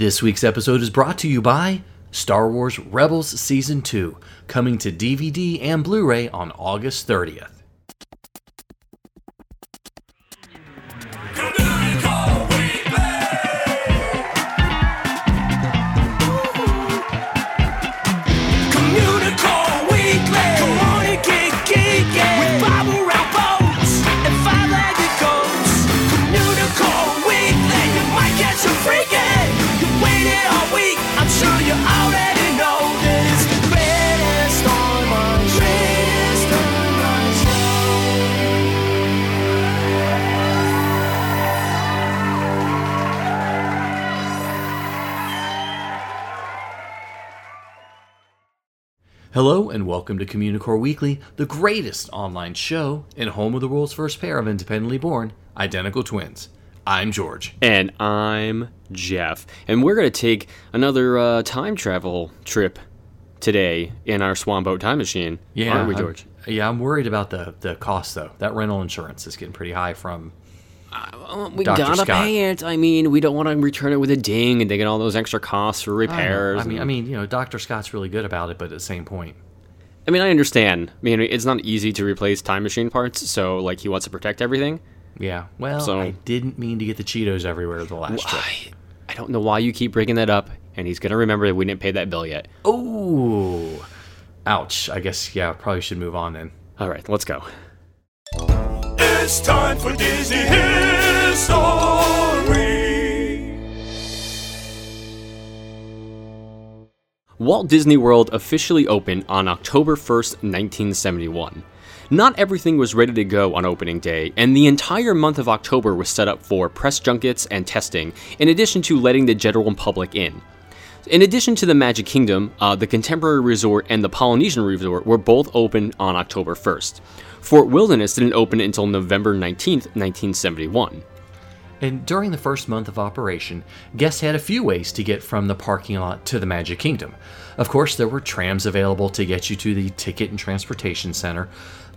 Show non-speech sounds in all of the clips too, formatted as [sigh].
This week's episode is brought to you by Star Wars Rebels Season 2, coming to DVD and Blu ray on August 30th. Hello, and welcome to Communicore Weekly, the greatest online show and home of the world's first pair of independently born identical twins. I'm George. And I'm Jeff. And we're going to take another uh, time travel trip today in our Swan Boat time machine. Aren't we, I'm- George? yeah, I'm worried about the, the cost, though. That rental insurance is getting pretty high from. Uh, we Dr. gotta Scott. pay it. I mean, we don't want to return it with a ding and they get all those extra costs for I, repairs. I mean, and- I mean, you know, Dr. Scott's really good about it, but at the same point. I mean, I understand. I mean, it's not easy to replace time machine parts, so like he wants to protect everything. Yeah, well, So- I didn't mean to get the Cheetos everywhere the last trip. I, I don't know why you keep bringing that up, and he's gonna remember that we didn't pay that bill yet. Oh, ouch. I guess, yeah, probably should move on then. All right, let's go. It's time for Disney History. Walt Disney World officially opened on October 1st, 1971. Not everything was ready to go on opening day, and the entire month of October was set up for press junkets and testing, in addition to letting the general public in. In addition to the Magic Kingdom, uh, the Contemporary Resort and the Polynesian Resort were both open on October 1st. Fort Wilderness didn't open until November 19th, 1971. And during the first month of operation, guests had a few ways to get from the parking lot to the Magic Kingdom. Of course, there were trams available to get you to the Ticket and Transportation Center,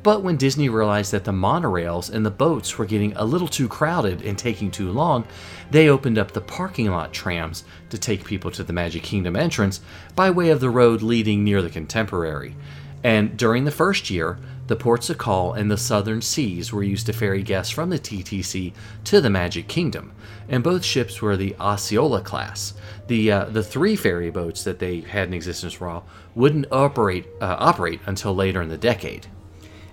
but when Disney realized that the monorails and the boats were getting a little too crowded and taking too long, they opened up the parking lot trams to take people to the Magic Kingdom entrance by way of the road leading near the Contemporary. And during the first year, the ports of call and the southern seas were used to ferry guests from the TTC to the Magic Kingdom, and both ships were the Osceola class. The uh, the three ferry boats that they had in existence for a while wouldn't operate uh, operate until later in the decade.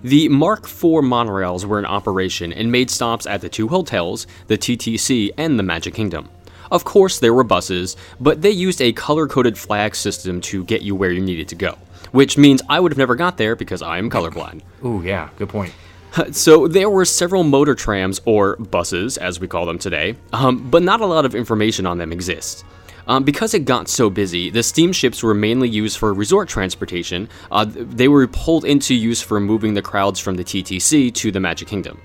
The Mark IV monorails were in operation and made stops at the two hotels, the TTC and the Magic Kingdom. Of course, there were buses, but they used a color coded flag system to get you where you needed to go, which means I would have never got there because I am colorblind. Ooh, yeah, good point. [laughs] So there were several motor trams, or buses as we call them today, um, but not a lot of information on them exists. Um, because it got so busy, the steamships were mainly used for resort transportation. Uh, they were pulled into use for moving the crowds from the TTC to the Magic Kingdom.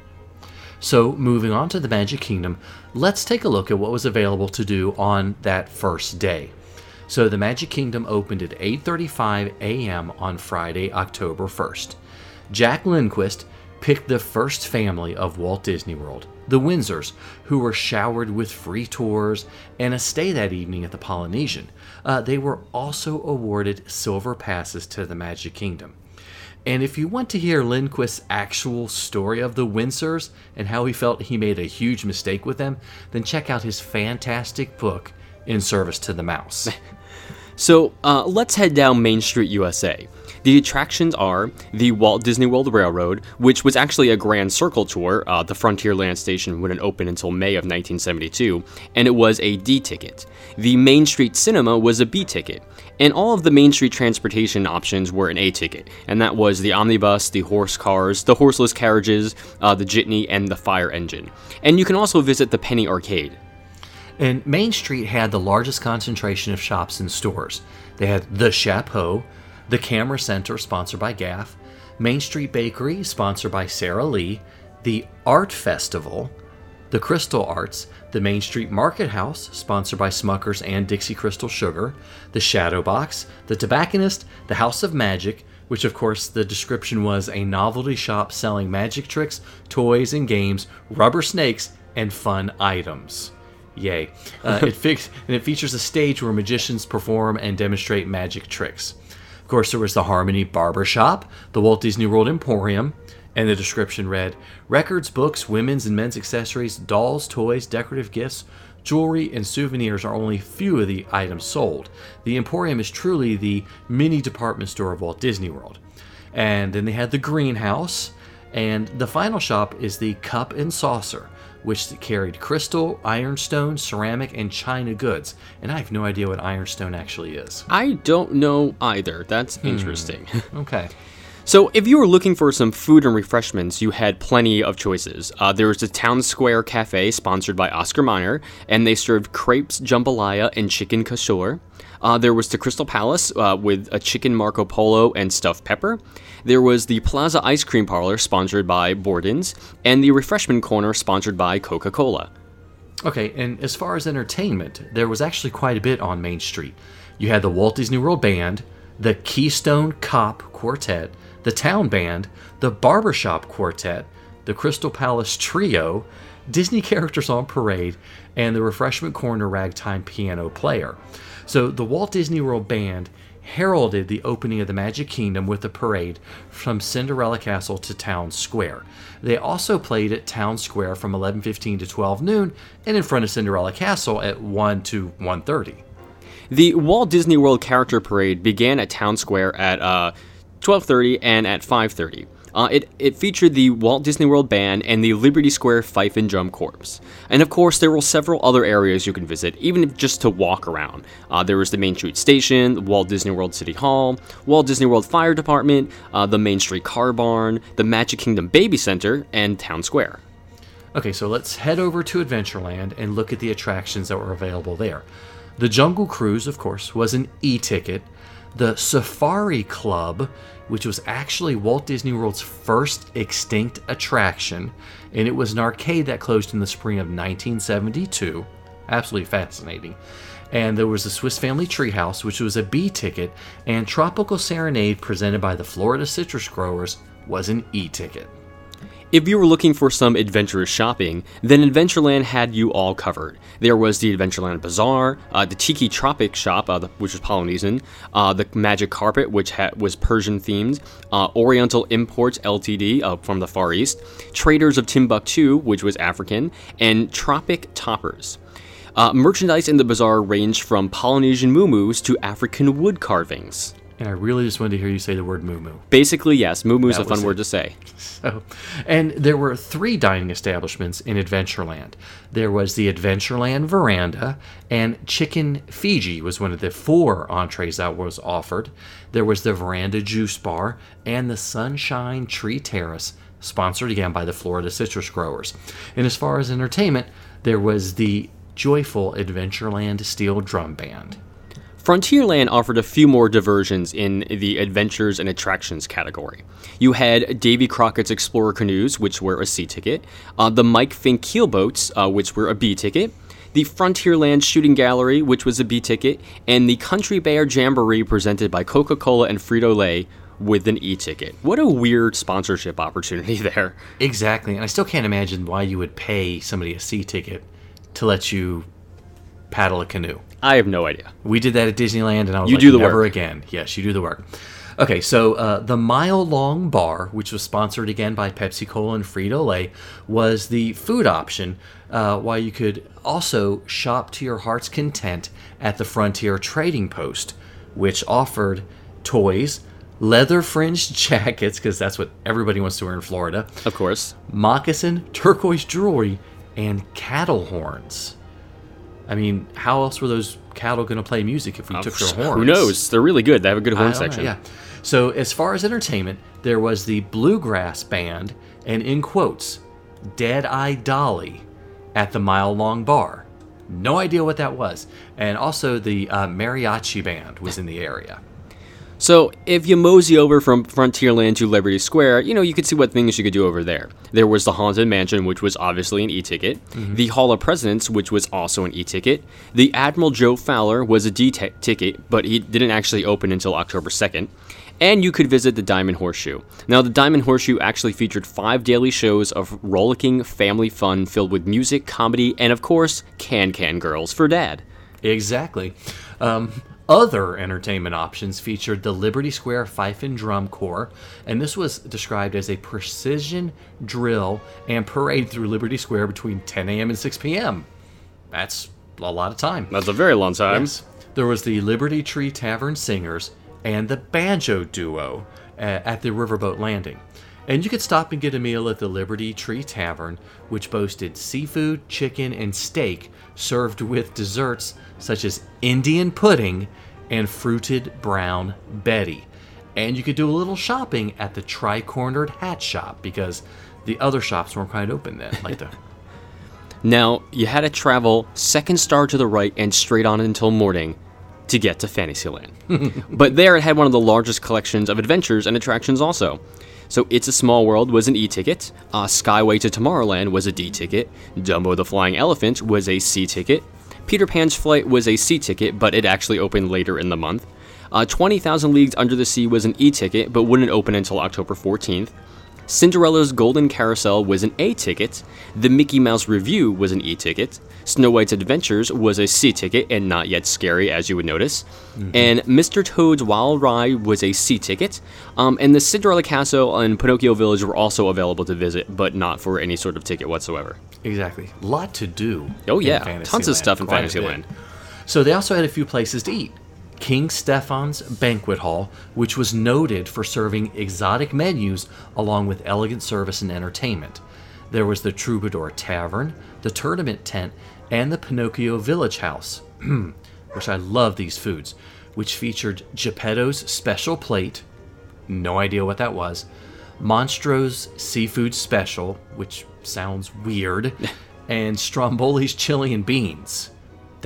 So, moving on to the Magic Kingdom, let's take a look at what was available to do on that first day. So, the Magic Kingdom opened at 8:35 a.m. on Friday, October 1st. Jack Lindquist picked the first family of Walt Disney World, the Windsors, who were showered with free tours and a stay that evening at the Polynesian. Uh, they were also awarded silver passes to the Magic Kingdom. And if you want to hear Lindquist's actual story of the Windsors and how he felt he made a huge mistake with them, then check out his fantastic book, In Service to the Mouse. [laughs] So uh, let's head down Main Street, USA. The attractions are the Walt Disney World Railroad, which was actually a Grand Circle tour. Uh, the Frontierland station wouldn't open until May of 1972, and it was a D ticket. The Main Street Cinema was a B ticket, and all of the Main Street transportation options were an A ticket, and that was the omnibus, the horse cars, the horseless carriages, uh, the jitney, and the fire engine. And you can also visit the Penny Arcade. And Main Street had the largest concentration of shops and stores. They had the Chapeau, the Camera Center, sponsored by GAF, Main Street Bakery, sponsored by Sara Lee, the Art Festival, the Crystal Arts, the Main Street Market House, sponsored by Smuckers and Dixie Crystal Sugar, the Shadow Box, the Tobacconist, the House of Magic, which of course the description was a novelty shop selling magic tricks, toys and games, rubber snakes, and fun items. Yay. Uh, it [laughs] fix, and it features a stage where magicians perform and demonstrate magic tricks. Of course, there was the Harmony Barber Shop, the Walt Disney World Emporium, and the description read Records, books, women's and men's accessories, dolls, toys, decorative gifts, jewelry, and souvenirs are only few of the items sold. The Emporium is truly the mini department store of Walt Disney World. And then they had the Greenhouse, and the final shop is the Cup and Saucer, which carried crystal, ironstone, ceramic, and china goods. And I have no idea what ironstone actually is. I don't know either. That's hmm. interesting. [laughs] Okay. So, if you were looking for some food and refreshments, you had plenty of choices. Uh, there was the Town Square Cafe, sponsored by Oscar Mayer, and they served crepes, jambalaya, and chicken cashew. Uh, there was the Crystal Palace uh, with a chicken Marco Polo and stuffed pepper. There was the Plaza Ice Cream Parlor, sponsored by Borden's, and the Refreshment Corner, sponsored by Coca Cola. Okay, and as far as entertainment, there was actually quite a bit on Main Street. You had the Walt Disney World Band, the Keystone Cop Quartet, the Town Band, the Barbershop Quartet, the Crystal Palace Trio, Disney characters on parade, and the Refreshment Corner Ragtime Piano Player. So the Walt Disney World Band heralded the opening of the Magic Kingdom with a parade from Cinderella Castle to Town Square. They also played at Town Square from 11:15 to 12 noon and in front of Cinderella Castle at 1 to 1:30. The Walt Disney World Character Parade began at Town Square at uh, 12:30 and at 5:30. Uh, it, it featured the Walt Disney World Band and the Liberty Square Fife and Drum Corps. And of course, there were several other areas you can visit, even just to walk around. Uh, there was the Main Street Station, Walt Disney World City Hall, Walt Disney World Fire Department, uh, the Main Street Car Barn, the Magic Kingdom Baby Center, and Town Square. Okay, so let's head over to Adventureland and look at the attractions that were available there. The Jungle Cruise, of course, was an e ticket. The Safari Club, which was actually Walt Disney World's first extinct attraction, and it was an arcade that closed in the spring of 1972. Absolutely fascinating. And there was the Swiss Family Treehouse, which was a B ticket, and Tropical Serenade, presented by the Florida Citrus Growers, was an e ticket. If you were looking for some adventurous shopping, then Adventureland had you all covered. There was the Adventureland Bazaar, uh, the Tiki Tropic Shop, uh, the, which was Polynesian, uh, the Magic Carpet, which ha- was Persian themed, uh, Oriental Imports Ltd. Uh, from the Far East, Traders of Timbuktu, which was African, and Tropic Toppers. Uh, merchandise in the bazaar ranged from Polynesian muumuus to African wood carvings. And I really just wanted to hear you say the word moo moo. Basically, yes, moo That a fun it. word to say. [laughs] So, and there were three dining establishments in Adventureland. There was the Adventureland Veranda, and Chicken Fiji was one of the four entrees that was offered. There was the Veranda Juice Bar and the Sunshine Tree Terrace, sponsored again by the Florida Citrus Growers. And as far as entertainment, there was the joyful Adventureland Steel Drum Band. Frontierland offered a few more diversions in the adventures and attractions category. You had Davy Crockett's Explorer Canoes, which were a C ticket, uh, the Mike Fink Keelboats, uh, which were a B ticket, the Frontierland Shooting Gallery, which was a B ticket, and the Country Bear Jamboree presented by Coca Cola and Frito Lay with an E ticket. What a weird sponsorship opportunity [laughs] there. Exactly, and I still can't imagine why you would pay somebody a C ticket to let you paddle a canoe. I have no idea. We did that at Disneyland, and I was You like, do the never work. again. Yes, you do the work. Okay, so uh, the Mile Long Bar, which was sponsored again by Pepsi Cola and Frito Lay, was the food option. Uh, while you could also shop to your heart's content at the Frontier Trading Post, which offered toys, leather fringed [laughs] jackets, because that's what everybody wants to wear in Florida, Of course. moccasin, turquoise jewelry, and cattle horns. I mean, how else were those cattle going to play music if we took their horns? Who knows? They're really good. They have a good horn don't know, section. yeah. So as far as entertainment, there was the bluegrass band, and in quotes, Dead Eye Dolly, at the Mile Long Bar. No idea what that was. And also the uh, mariachi band was in the area. So, if you mosey over from Frontierland to Liberty Square, you know, you could see what things you could do over there. There was the Haunted Mansion, which was obviously an e ticket, the Hall of Presidents, which was also an e ticket, the Admiral Joe Fowler was a D-ticket, but he didn't actually open until October 2nd, and you could visit the Diamond Horseshoe. Now, the Diamond Horseshoe actually featured five daily shows of rollicking family fun filled with music, comedy, and of course, Can Can Girls for Dad. Exactly. Um, other entertainment options featured the Liberty Square Fife and Drum Corps, and this was described as a precision drill and parade through Liberty Square between 10 a.m. and 6 p.m. That's a lot of time. That's a very long time. Yes. There was the Liberty Tree Tavern Singers and the Banjo Duo uh, at the Riverboat Landing. And you could stop and get a meal at the Liberty Tree Tavern, which boasted seafood, chicken, and steak served with desserts such as Indian pudding and fruited brown Betty. And you could do a little shopping at the Tri Cornered Hat Shop because the other shops weren't quite open then, like the [laughs] Now, you had to travel second star to the right and straight on until morning to get to Fantasyland. [laughs] but there it had one of the largest collections of adventures and attractions also. So It's a Small World was an E-ticket, uh, Skyway to Tomorrowland was a D-ticket, Dumbo the Flying Elephant was a C-ticket, Peter Pan's Flight was a C-ticket, but it actually opened later in the month. Uh, 20,000 Leagues Under the Sea was an E-ticket, but wouldn't open until October 14th. Cinderella's Golden Carousel was an A ticket, The Mickey Mouse Revue was an E ticket, Snow White's Adventures was a C ticket and not yet scary, as you would notice, and Mr. Toad's Wild Ride was a C ticket, um, and the Cinderella Castle and Pinocchio Village were also available to visit, but not for any sort of ticket whatsoever. Exactly. A lot to do. Oh, yeah. Tons of stuff in Quite a bit. Fantasyland. So they also had a few places to eat. King Stefan's Banquet Hall, which was noted for serving exotic menus along with elegant service and entertainment. There was the Troubadour Tavern, the Tournament Tent, and the Pinocchio Village House, [clears throat] which I love these foods, which featured Geppetto's Special Plate, no idea what that was, Monstro's Seafood Special, which sounds weird, [laughs] and Stromboli's Chili and Beans.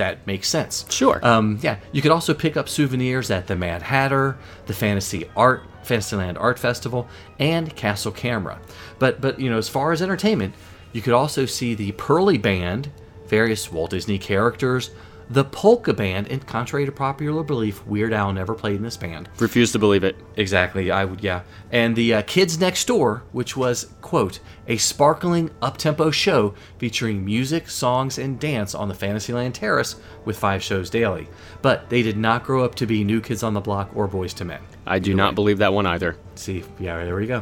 That makes sense. Sure. Um, yeah, you could also pick up souvenirs at the Mad Hatter, the Fantasy Art Fantasyland Art Festival, and Castle Camera. But but you know, as far as entertainment, you could also see the Pearly Band, various Walt Disney characters, the Polka Band, and contrary to popular belief, Weird Al never played in this band. Refuse to believe it. Exactly, I would, yeah. And the uh, Kids Next Door, which was, quote, a sparkling up-tempo show featuring music, songs, and dance on the Fantasyland Terrace with five shows daily. But they did not grow up to be New Kids on the Block or Boyz II Men. I do not believe that one either. See, yeah, there we go.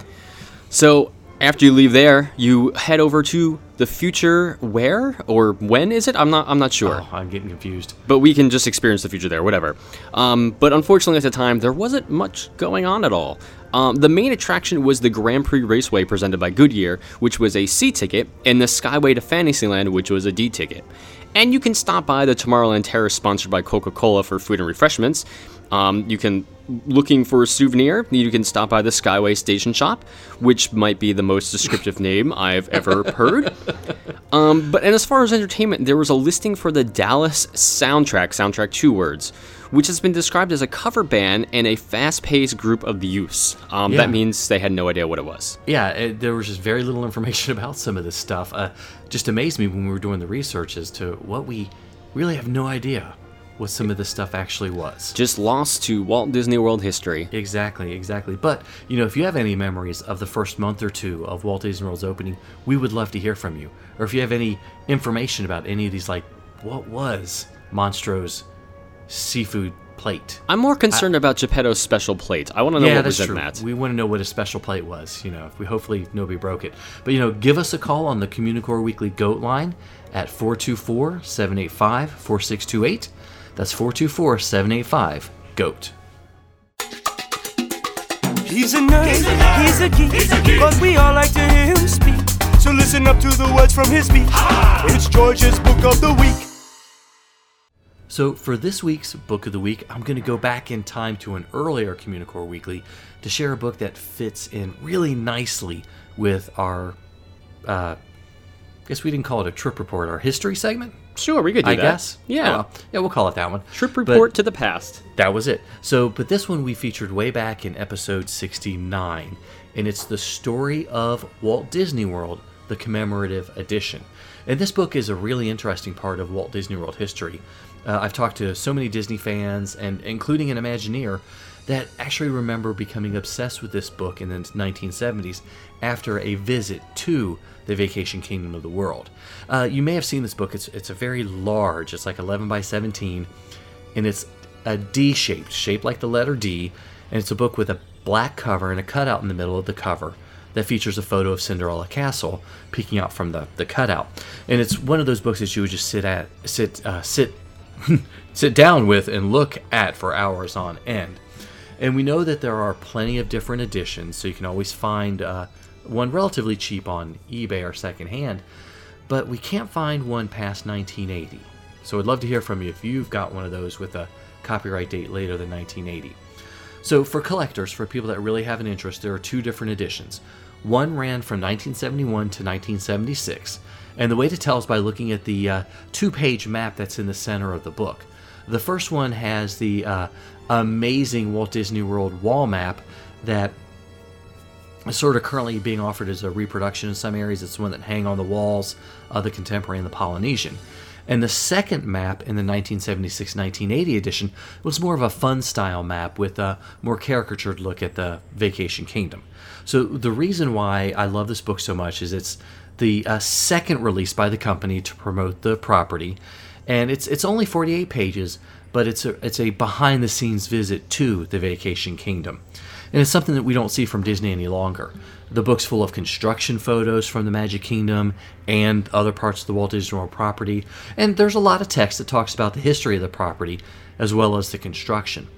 So after you leave there, you head over to the future. Where or when is it? I'm not. I'm not sure. Oh, I'm getting confused. But we can just experience the future there, whatever. Um, but unfortunately, at the time, there wasn't much going on at all. Um, the main attraction was the Grand Prix Raceway presented by Goodyear, which was a C ticket, and the Skyway to Fantasyland, which was a D ticket. And you can stop by the Tomorrowland Terrace sponsored by Coca Cola for food and refreshments. Um, you can, looking for a souvenir, you can stop by the Skyway Station Shop, which might be the most descriptive name I've ever [laughs] heard. Um, but and as far as entertainment, there was a listing for the Dallas soundtrack, soundtrack two words, which has been described as a cover band and a fast-paced group of the youths. Um, Yeah. That means they had no idea what it was. Yeah, it, there was just very little information [laughs] about some of this stuff. Uh, just amazed me when we were doing the research as to what we really have no idea what some of this stuff actually was. Just lost to Walt Disney World history. Exactly, exactly. But, you know, if you have any memories of the first month or two of Walt Disney World's opening, we would love to hear from you. Or if you have any information about any of these, like, what was Monstro's seafood plate? I'm more concerned about Geppetto's special plate. I want to know yeah, what that's was true. in that. We want to know what a special plate was. You know, if we hopefully nobody broke it. But you know, give us a call on the Communicore Weekly Goat line at 424-785-4628. That's 424-785 Goat. He's a nerd, he's a geek, but we all like to hear him speak. So listen up to the words from his speech. It's George's Book of the Week. So for this week's book of the week, I'm going to go back in time to an earlier Communicore Weekly to share a book that fits in really nicely with our uh I guess we didn't call it a trip report, our history segment. Sure, we could do that. I that. guess. Yeah. Oh, well, yeah, we'll call it that one. Trip But- report to the past. That was it. So, but this one we featured way back in episode 69, and it's the story of Walt Disney World, the commemorative edition. And this book is a really interesting part of Walt Disney World history. Uh, I've talked to so many Disney fans, and including an Imagineer, that actually remember becoming obsessed with this book in the 1970s after a visit to the Vacation Kingdom of the World. Uh, you may have seen this book. It's it's a very large. It's like 11 by 17, and it's a D shaped, shaped like the letter D, and it's a book with a black cover and a cutout in the middle of the cover that features a photo of Cinderella Castle peeking out from the, the cutout. And it's one of those books that you would just sit at sit uh, sit [laughs] sit down with and look at for hours on end. And we know that there are plenty of different editions, so you can always find uh, one relatively cheap on eBay or secondhand. But we can't find one past 1980. So I'd love to hear from you if you've got one of those with a copyright date later than 1980. So, for collectors, for people that really have an interest, there are two different editions. One ran from 1971 to 1976, and the way to tell is by looking at the uh, two page map that's in the center of the book. The first one has the uh, amazing Walt Disney World wall map that is sort of currently being offered as a reproduction in some areas. It's one that hang on the walls of the Contemporary and the Polynesian. And the second map in the 1976 1980 edition was more of a fun style map with a more caricatured look at the Vacation Kingdom. So, the reason why I love this book so much is it's the uh, second release by the company to promote the property. And it's, it's only 48 pages, but it's a, it's a behind the scenes visit to the Vacation Kingdom. And it's something that we don't see from Disney any longer. The book's full of construction photos from the Magic Kingdom and other parts of the Walt Disney World property, and there's a lot of text that talks about the history of the property as well as the construction.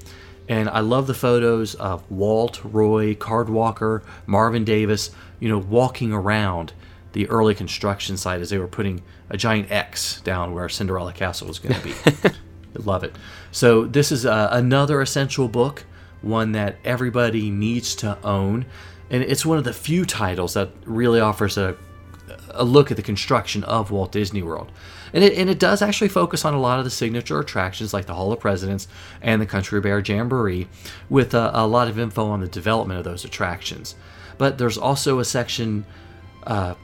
And I love the photos of Walt, Roy, Card Walker, Marvin Davis, you know, walking around the early construction site as they were putting a giant X down where Cinderella Castle was going to be. [laughs] love it. So this is uh, another essential book, one that everybody needs to own, and it's one of the few titles that really offers a a look at the construction of Walt Disney World. And it, and it does actually focus on a lot of the signature attractions like the Hall of Presidents and the Country Bear Jamboree with a, a lot of info on the development of those attractions. But there's also a section uh,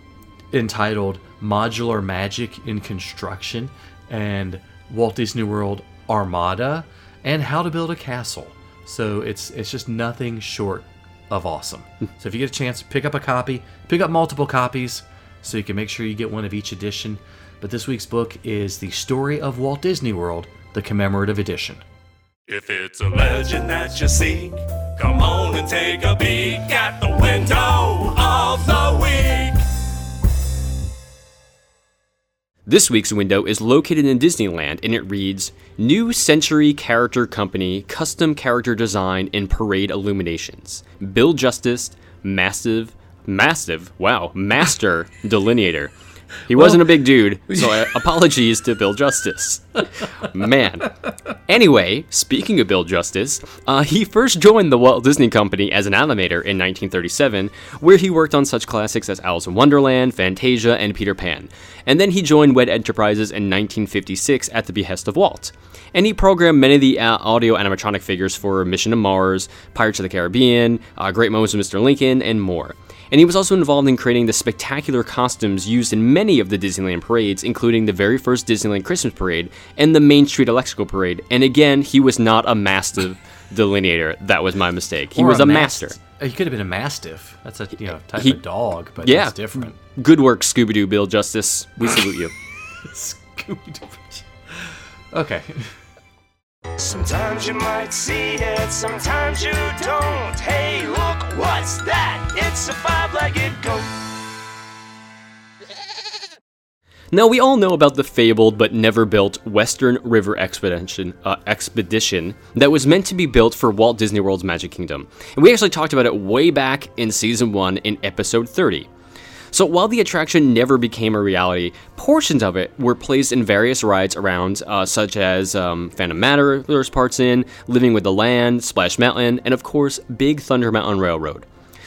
entitled Modular Magic in Construction and Walt Disney World Armada and How to Build a Castle. So it's it's just nothing short of awesome. Hmm. so if you get a chance, pick up a copy, pick up multiple copies so you can make sure you get one of each edition. But this week's book is The Story of Walt Disney World, the commemorative edition. If it's a legend that you seek, come on and take a peek at the window of the week. This week's window is located in Disneyland and it reads New Century Character Company Custom Character Design and Parade Illuminations. Bill Justice, Massive, Massive, wow, Master [laughs] Delineator. He wasn't a big dude, [laughs] so uh, apologies to Bill Justice. Man. Anyway, speaking of Bill Justice, uh, he first joined the Walt Disney Company as an animator in 1937, where he worked on such classics as Alice in Wonderland, Fantasia, and Peter Pan. And then he joined WED Enterprises in 1956 at the behest of Walt. And he programmed many of the uh, audio animatronic figures for Mission to Mars, Pirates of the Caribbean, uh, Great Moments with Mr. Lincoln, and more and he was also involved in creating the spectacular costumes used in many of the Disneyland parades, including the very first Disneyland Christmas parade and the Main Street Electrical Parade. And again, he was not a mastiff delineator. That was my mistake. He Or was a, mast- master. He could have been a mastiff. That's a you know type He- of dog, but Yeah. it's different. Good work, Scooby Doo, Bill Justice. We salute you. [laughs] Scooby-Doo. Okay. [laughs] Sometimes you might see it, sometimes you don't. Hey, look, what's that? It's a five legged goat. Now we all know about the fabled but never built Western River Expedition, uh, expedition that was meant to be built for Walt Disney World's Magic Kingdom, and we actually talked about it way back in season one in episode 30. So while the attraction never became a reality, portions of it were placed in various rides around, uh, such as um, Phantom Manor, there's parts in, Living with the Land, Splash Mountain, and of course Big Thunder Mountain Railroad.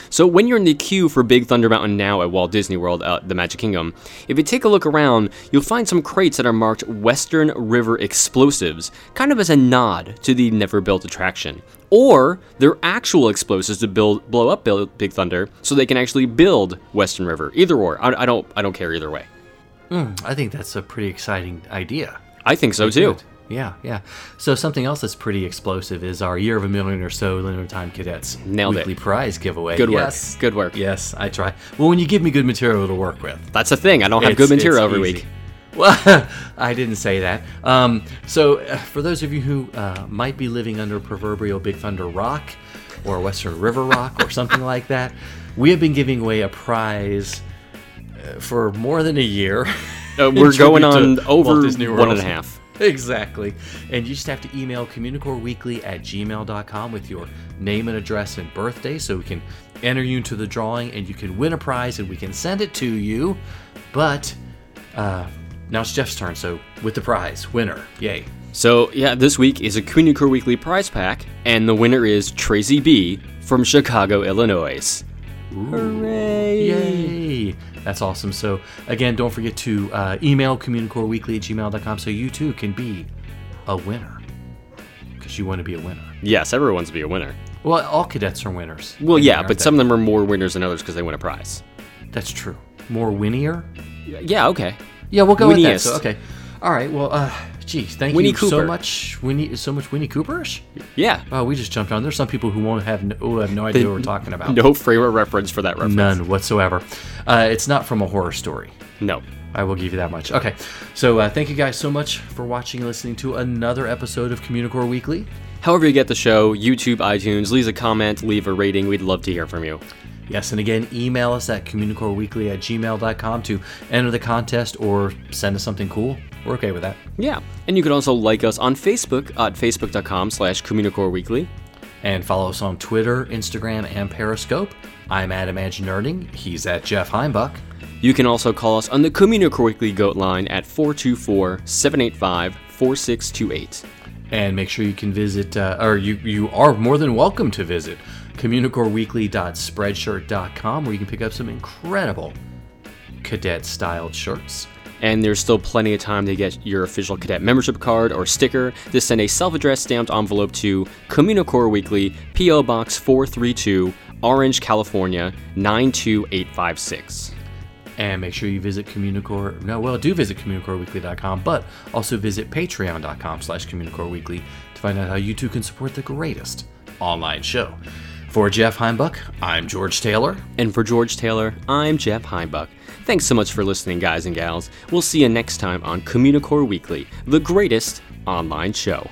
So when you're in the queue for Big Thunder Mountain now at Walt Disney World, uh, the Magic Kingdom, if you take a look around, you'll find some crates that are marked Western River Explosives, kind of as a nod to the never built attraction. Or they're actual explosives to build, blow up Big Thunder, so they can actually build Western River. Either or, I, I don't, I don't care either way. I think that's a pretty exciting idea. I think so too. Good. Yeah, yeah. So something else that's pretty explosive is our Year of a Million or So Limited Time Cadets Nailed it. weekly prize giveaway. Good work. Yes. Good work. Yes, I try. Well, when you give me good material to work with. That's the thing. I don't have It's- good material every easy. week. Well, [laughs] I didn't say that. Um, so, uh, for those of you who uh, might be living under proverbial Big Thunder Rock or Western River Rock or something like that, we have been giving away a prize uh, for more than a year. Uh, we're [laughs] going on over one and a half. [laughs] Exactly. And you just have to email communicoreweekly at gmail.com with your name and address and birthday so we can enter you into the drawing and you can win a prize and we can send it to you. But uh, now it's Jeff's turn. So with the prize, winner. Yay. So, yeah, this week is a Communicore Weekly prize pack, and the winner is Tracy B. from Chicago, Illinois. Hooray! That's awesome. So again, don't forget to uh, email communicoreweekly at gmail.com so you too can be a winner. Because you want to be a winner. Yes, everyone wants to be a winner. Well, all cadets are winners. Well, Anyway, yeah, but some of them are more winners than others because they win a prize. That's true. More winnier? Yeah, okay. Yeah, we'll go with that. So, okay. All right. Well, uh, geez, thank Winnie you so Cooper. much, Winnie. So much Winnie Cooperish. Yeah. Wow, we just jumped on. There's some people who won't have no, who have no idea what we're talking about. No frame of reference for that reference. None whatsoever. Uh, it's not from a horror story. No. I will give you that much. Okay. So uh, thank you guys so much for watching and listening to another episode of Communicore Weekly. However you get the show, YouTube, iTunes, leave a comment, leave a rating. We'd love to hear from you. Yes, and again, email us at communicoreweekly at gmail.com to enter the contest or send us something cool. We're okay with that. Yeah. And you can also like us on Facebook at facebook.com slash Communicore Weekly. And follow us on Twitter, Instagram, and Periscope. I'm at Imagine Nerding. He's at Jeff Heimbuck. You can also call us on the Communicore Weekly Goat line at 424 785 4628. And make sure you can visit, uh, or you, you are more than welcome to visit communicoreweekly.spreadshirt.com where you can pick up some incredible cadet styled shirts. And there's still plenty of time to get your official cadet membership card or sticker. Just send a self addressed stamped envelope to Communicore Weekly, P.O. Box 432, Orange, California 92856. And make sure you visit Communicore. No, well, do visit CommunicoreWeekly.com, but also visit Patreon.com slash CommunicoreWeekly to find out how you too can support the greatest online show. For Jeff Heimbuck, I'm George Taylor. And for George Taylor, I'm Jeff Heimbuck. Thanks so much for listening, guys and gals. We'll see you next time on Communicore Weekly, the greatest online show.